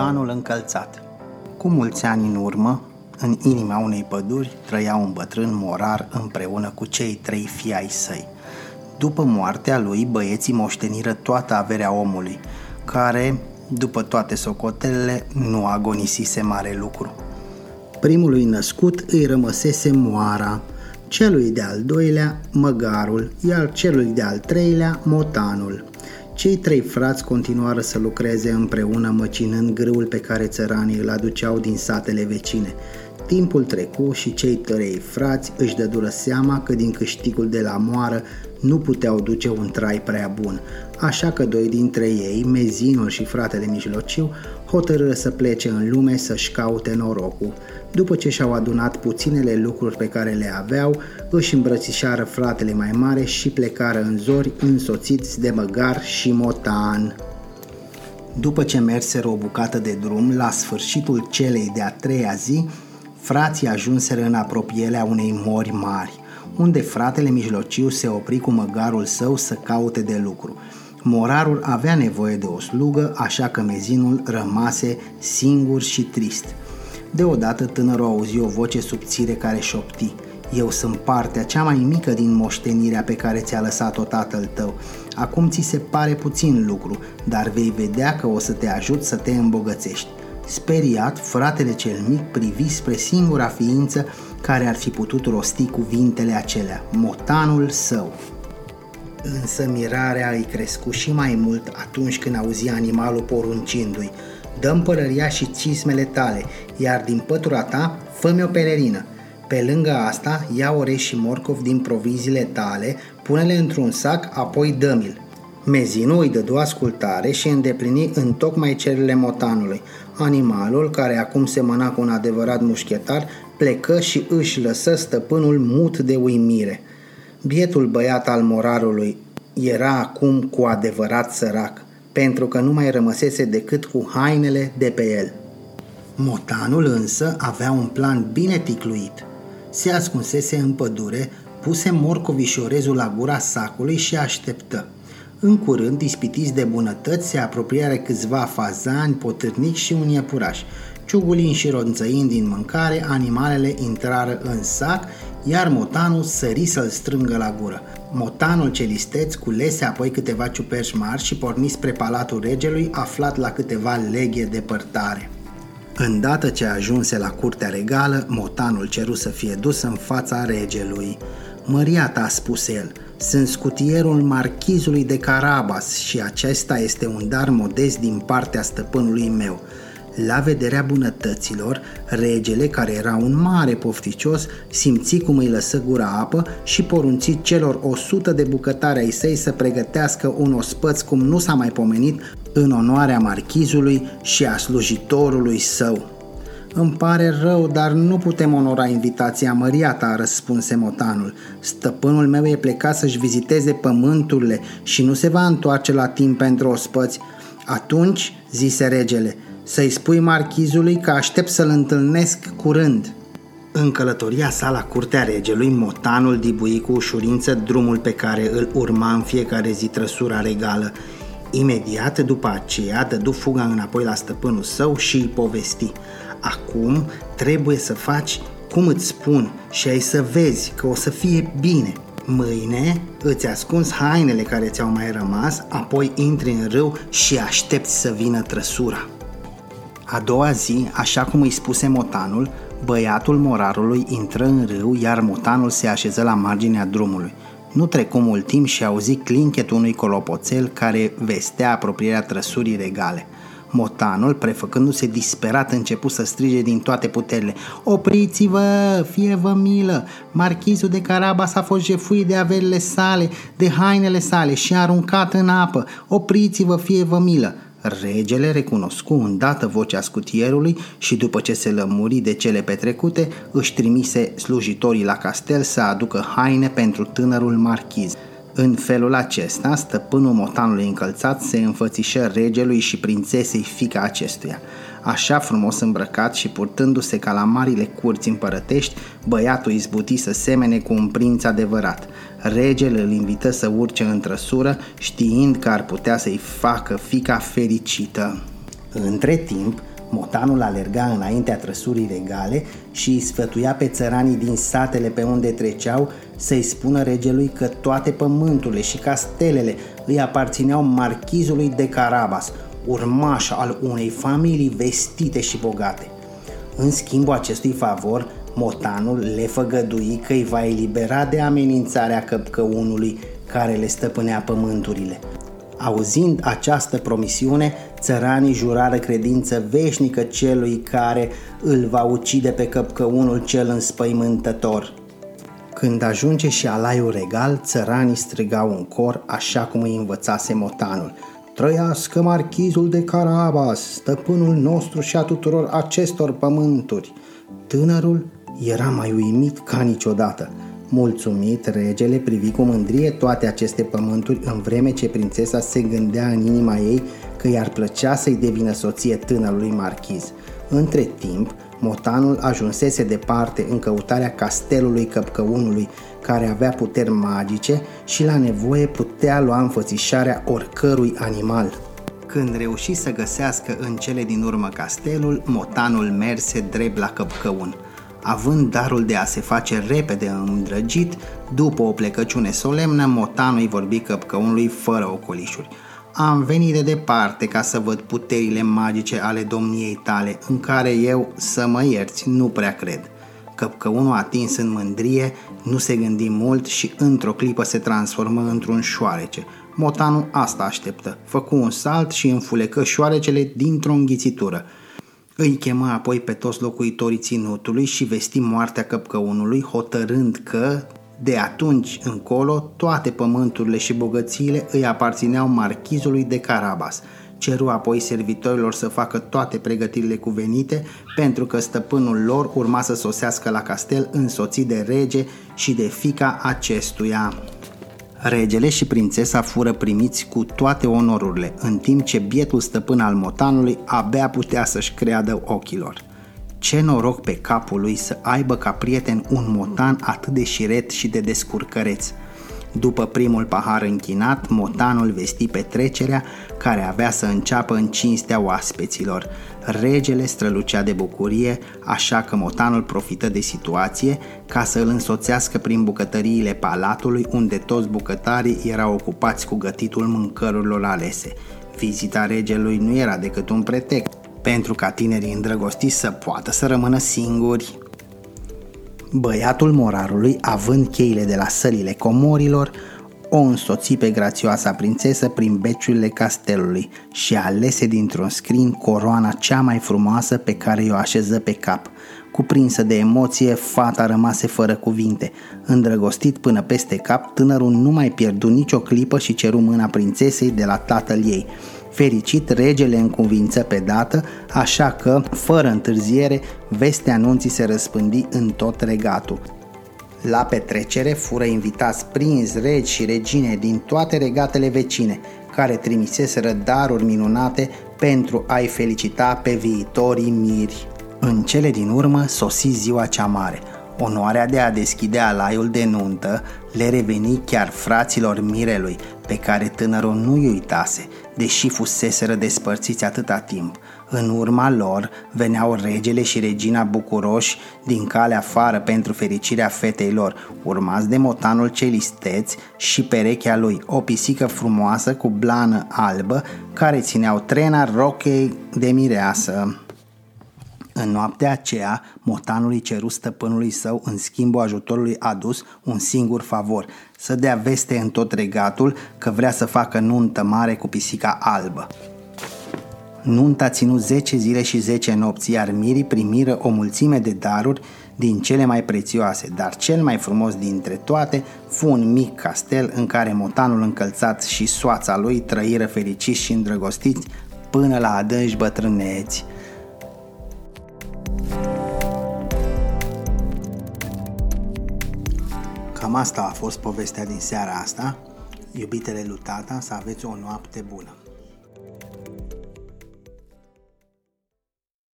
Motanul încălțat Cu mulți ani în urmă, în inima unei păduri trăia un bătrân morar împreună cu cei trei fii ai săi. După moartea lui, băieții moșteniră toată averea omului, care, după toate socotelele, nu agonisise mare lucru. Primului născut îi rămăsese moara, celui de-al doilea măgarul, iar celui de-al treilea motanul. Cei trei frați continuară să lucreze împreună măcinând grâul pe care țăranii îl aduceau din satele vecine. Timpul trecu și cei trei frați își dădură seama că din câștigul de la moară nu puteau duce un trai prea bun, așa că doi dintre ei, Mezinul și fratele mijlociu, hotărâră să plece în lume să-și caute norocul. După ce și-au adunat puținele lucruri pe care le aveau, își îmbrățișară fratele mai mare și plecară în zori însoțiți de măgar și motan. După ce merseră o bucată de drum, la sfârșitul celei de-a treia zi, frații ajunseră în apropierea unei mori mari, unde fratele mijlociu se opri cu măgarul său să caute de lucru. Morarul avea nevoie de o slugă, așa că mezinul rămase singur și trist. Deodată tânărul auzi o voce subțire care șopti – eu sunt partea cea mai mică din moștenirea pe care ți-a lăsat-o tatăl tău. Acum ți se pare puțin lucru, dar vei vedea că o să te ajut să te îmbogățești. Speriat, fratele cel mic privi spre singura ființă care ar fi putut rosti cuvintele acelea, motanul său. Însă mirarea îi crescu și mai mult atunci când auzi animalul poruncindu-i Dăm pălăria și cismele tale, iar din pătura ta fă-mi o pelerină. Pe lângă asta, ia orez și morcov din proviziile tale, pune-le într-un sac, apoi dă-mi-l. Mezinul îi dădu ascultare și îndeplini în tocmai cererile motanului. Animalul, care acum semăna cu un adevărat mușchetar, plecă și își lăsă stăpânul mut de uimire. Bietul băiat al morarului era acum cu adevărat sărac, pentru că nu mai rămăsese decât cu hainele de pe el. Motanul însă avea un plan bine ticluit – se ascunsese în pădure, puse morcovii și orezul la gura sacului și așteptă. În curând, ispitiți de bunătăți, se apropiară câțiva fazani, potârnici și un iepuraș. Ciugulind și ronțăind din mâncare, animalele intrară în sac, iar motanul sări să-l strângă la gură. Motanul celisteț culese apoi câteva ciuperci mari și porni spre palatul regelui, aflat la câteva leghe depărtare. Îndată ce ajunse la curtea regală, motanul ceru să fie dus în fața regelui. Măria ta, a spus el, sunt scutierul marchizului de Carabas și acesta este un dar modest din partea stăpânului meu. La vederea bunătăților, regele, care era un mare pofticios, simți cum îi lăsă gura apă și porunți celor o sută de bucătari ai săi să pregătească un ospăț cum nu s-a mai pomenit în onoarea marchizului și a slujitorului său. Îmi pare rău, dar nu putem onora invitația măriata, răspunse motanul. Stăpânul meu e plecat să-și viziteze pământurile și nu se va întoarce la timp pentru ospăți. Atunci, zise regele, să-i spui marchizului că aștept să-l întâlnesc curând. În călătoria sa la curtea regelui, motanul dibui cu ușurință drumul pe care îl urma în fiecare zi trăsura regală. Imediat după aceea dădu fuga înapoi la stăpânul său și îi povesti. Acum trebuie să faci cum îți spun și ai să vezi că o să fie bine. Mâine îți ascunzi hainele care ți-au mai rămas, apoi intri în râu și aștepți să vină trăsura. A doua zi, așa cum îi spuse motanul, băiatul morarului intră în râu, iar motanul se așeză la marginea drumului. Nu trecu mult timp și auzi clinchetul unui colopoțel care vestea apropierea trăsurii regale. Motanul, prefăcându-se disperat, începu să strige din toate puterile. Opriți-vă, fie vă milă! Marchizul de Carabas a fost jefuit de averile sale, de hainele sale și aruncat în apă. Opriți-vă, fie vă milă! Regele recunoscu îndată vocea scutierului și după ce se lămuri de cele petrecute, își trimise slujitorii la castel să aducă haine pentru tânărul marchiz. În felul acesta, stăpânul motanului încălțat se înfățișă regelui și prințesei fica acestuia. Așa frumos îmbrăcat și purtându-se ca la marile curți împărătești, băiatul izbuti să semene cu un prinț adevărat. Regele îl invită să urce în trăsură, știind că ar putea să-i facă fica fericită. Între timp, Motanul alerga înaintea trăsurii regale și îi sfătuia pe țăranii din satele pe unde treceau să-i spună regelui că toate pământurile și castelele îi aparțineau marchizului de Carabas, urmaș al unei familii vestite și bogate. În schimbul acestui favor, Motanul le făgădui că îi va elibera de amenințarea căpcăunului care le stăpânea pământurile. Auzind această promisiune, țăranii jurară credință veșnică celui care îl va ucide pe căpcăunul cel înspăimântător. Când ajunge și alaiul regal, țăranii strigau în cor așa cum îi învățase motanul. Trăiască marchizul de Carabas, stăpânul nostru și a tuturor acestor pământuri. Tânărul era mai uimit ca niciodată. Mulțumit, regele privi cu mândrie toate aceste pământuri în vreme ce prințesa se gândea în inima ei că i-ar plăcea să-i devină soție tânărului marchiz. Între timp, motanul ajunsese departe în căutarea castelului căpcăunului, care avea puteri magice și la nevoie putea lua înfățișarea oricărui animal. Când reuși să găsească în cele din urmă castelul, motanul merse drept la căpcăun – Având darul de a se face repede îndrăgit, după o plecăciune solemnă, Motanul îi vorbi căpcăunului fără ocolișuri. Am venit de departe ca să văd puterile magice ale domniei tale, în care eu, să mă ierți, nu prea cred. Căpcăunul atins în mândrie, nu se gândi mult și într-o clipă se transformă într-un șoarece. Motanul asta așteptă. Făcu un salt și înfulecă șoarecele dintr-o înghițitură. Îi chemă apoi pe toți locuitorii ținutului și vesti moartea căpcăunului, hotărând că, de atunci încolo, toate pământurile și bogățiile îi aparțineau marchizului de Carabas. Ceru apoi servitorilor să facă toate pregătirile cuvenite, pentru că stăpânul lor urma să sosească la castel însoțit de rege și de fica acestuia. Regele și prințesa fură primiți cu toate onorurile, în timp ce bietul stăpân al motanului abia putea să-și creadă ochilor. Ce noroc pe capul lui să aibă ca prieten un motan atât de șiret și de descurcăreț – după primul pahar închinat, motanul vesti petrecerea care avea să înceapă în cinstea oaspeților. Regele strălucea de bucurie, așa că motanul profită de situație ca să îl însoțească prin bucătăriile palatului unde toți bucătarii erau ocupați cu gătitul mâncărurilor alese. Vizita regelui nu era decât un pretext pentru ca tinerii îndrăgostiți să poată să rămână singuri. Băiatul morarului, având cheile de la sălile comorilor, o însoți pe grațioasa prințesă prin beciurile castelului și alese dintr-un scrin coroana cea mai frumoasă pe care o așeză pe cap. Cuprinsă de emoție, fata rămase fără cuvinte. Îndrăgostit până peste cap, tânărul nu mai pierdu nicio clipă și ceru mâna prințesei de la tatăl ei. Fericit, regele încuvință pe dată, așa că, fără întârziere, vestea anunții se răspândi în tot regatul. La petrecere fură invitați prinți, regi și regine din toate regatele vecine, care trimiseseră daruri minunate pentru a-i felicita pe viitorii miri. În cele din urmă sosi ziua cea mare. Onoarea de a deschide alaiul de nuntă le reveni chiar fraților mirelui, pe care tânărul nu i uitase, deși fuseseră despărțiți atâta timp. În urma lor veneau regele și regina bucuroși din calea afară pentru fericirea fetei lor, urmați de motanul celisteț și perechea lui, o pisică frumoasă cu blană albă care țineau trena rochei de mireasă. În noaptea aceea, motanului ceru stăpânului său în schimbul ajutorului adus un singur favor, să dea veste în tot regatul că vrea să facă nuntă mare cu pisica albă. Nunta ținut 10 zile și 10 nopți, iar mirii primiră o mulțime de daruri din cele mai prețioase, dar cel mai frumos dintre toate fu un mic castel în care motanul încălțat și soața lui trăiră fericiți și îndrăgostiți până la adânci bătrâneți. Cam asta a fost povestea din seara asta. Iubitele lui tata, să aveți o noapte bună.